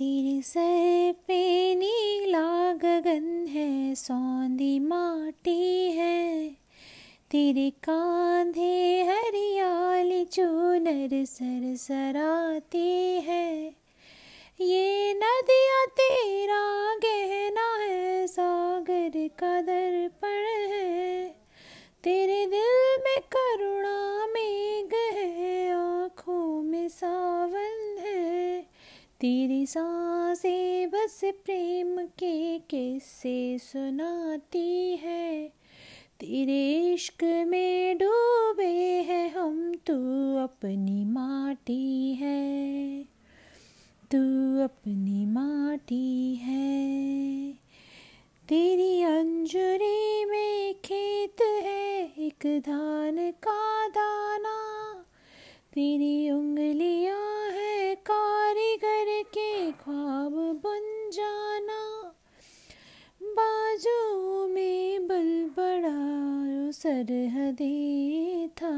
तेरे सर पे नीला गगन है, सौंदी माटी है। तेरे कांधे हरियाली चूनर सर सराती है। ये नदिया तेरा गहना है, सागर का दर्पण है। तेरे तेरी साँसें बस प्रेम के किस्से सुनाती है। तेरे इश्क में डूबे हैं हम, तू अपनी माटी है। तू अपनी माटी है। तेरी अंजुरी में खेत है, एक धान का दाना। तेरी उंगलियाँ सरहदे था।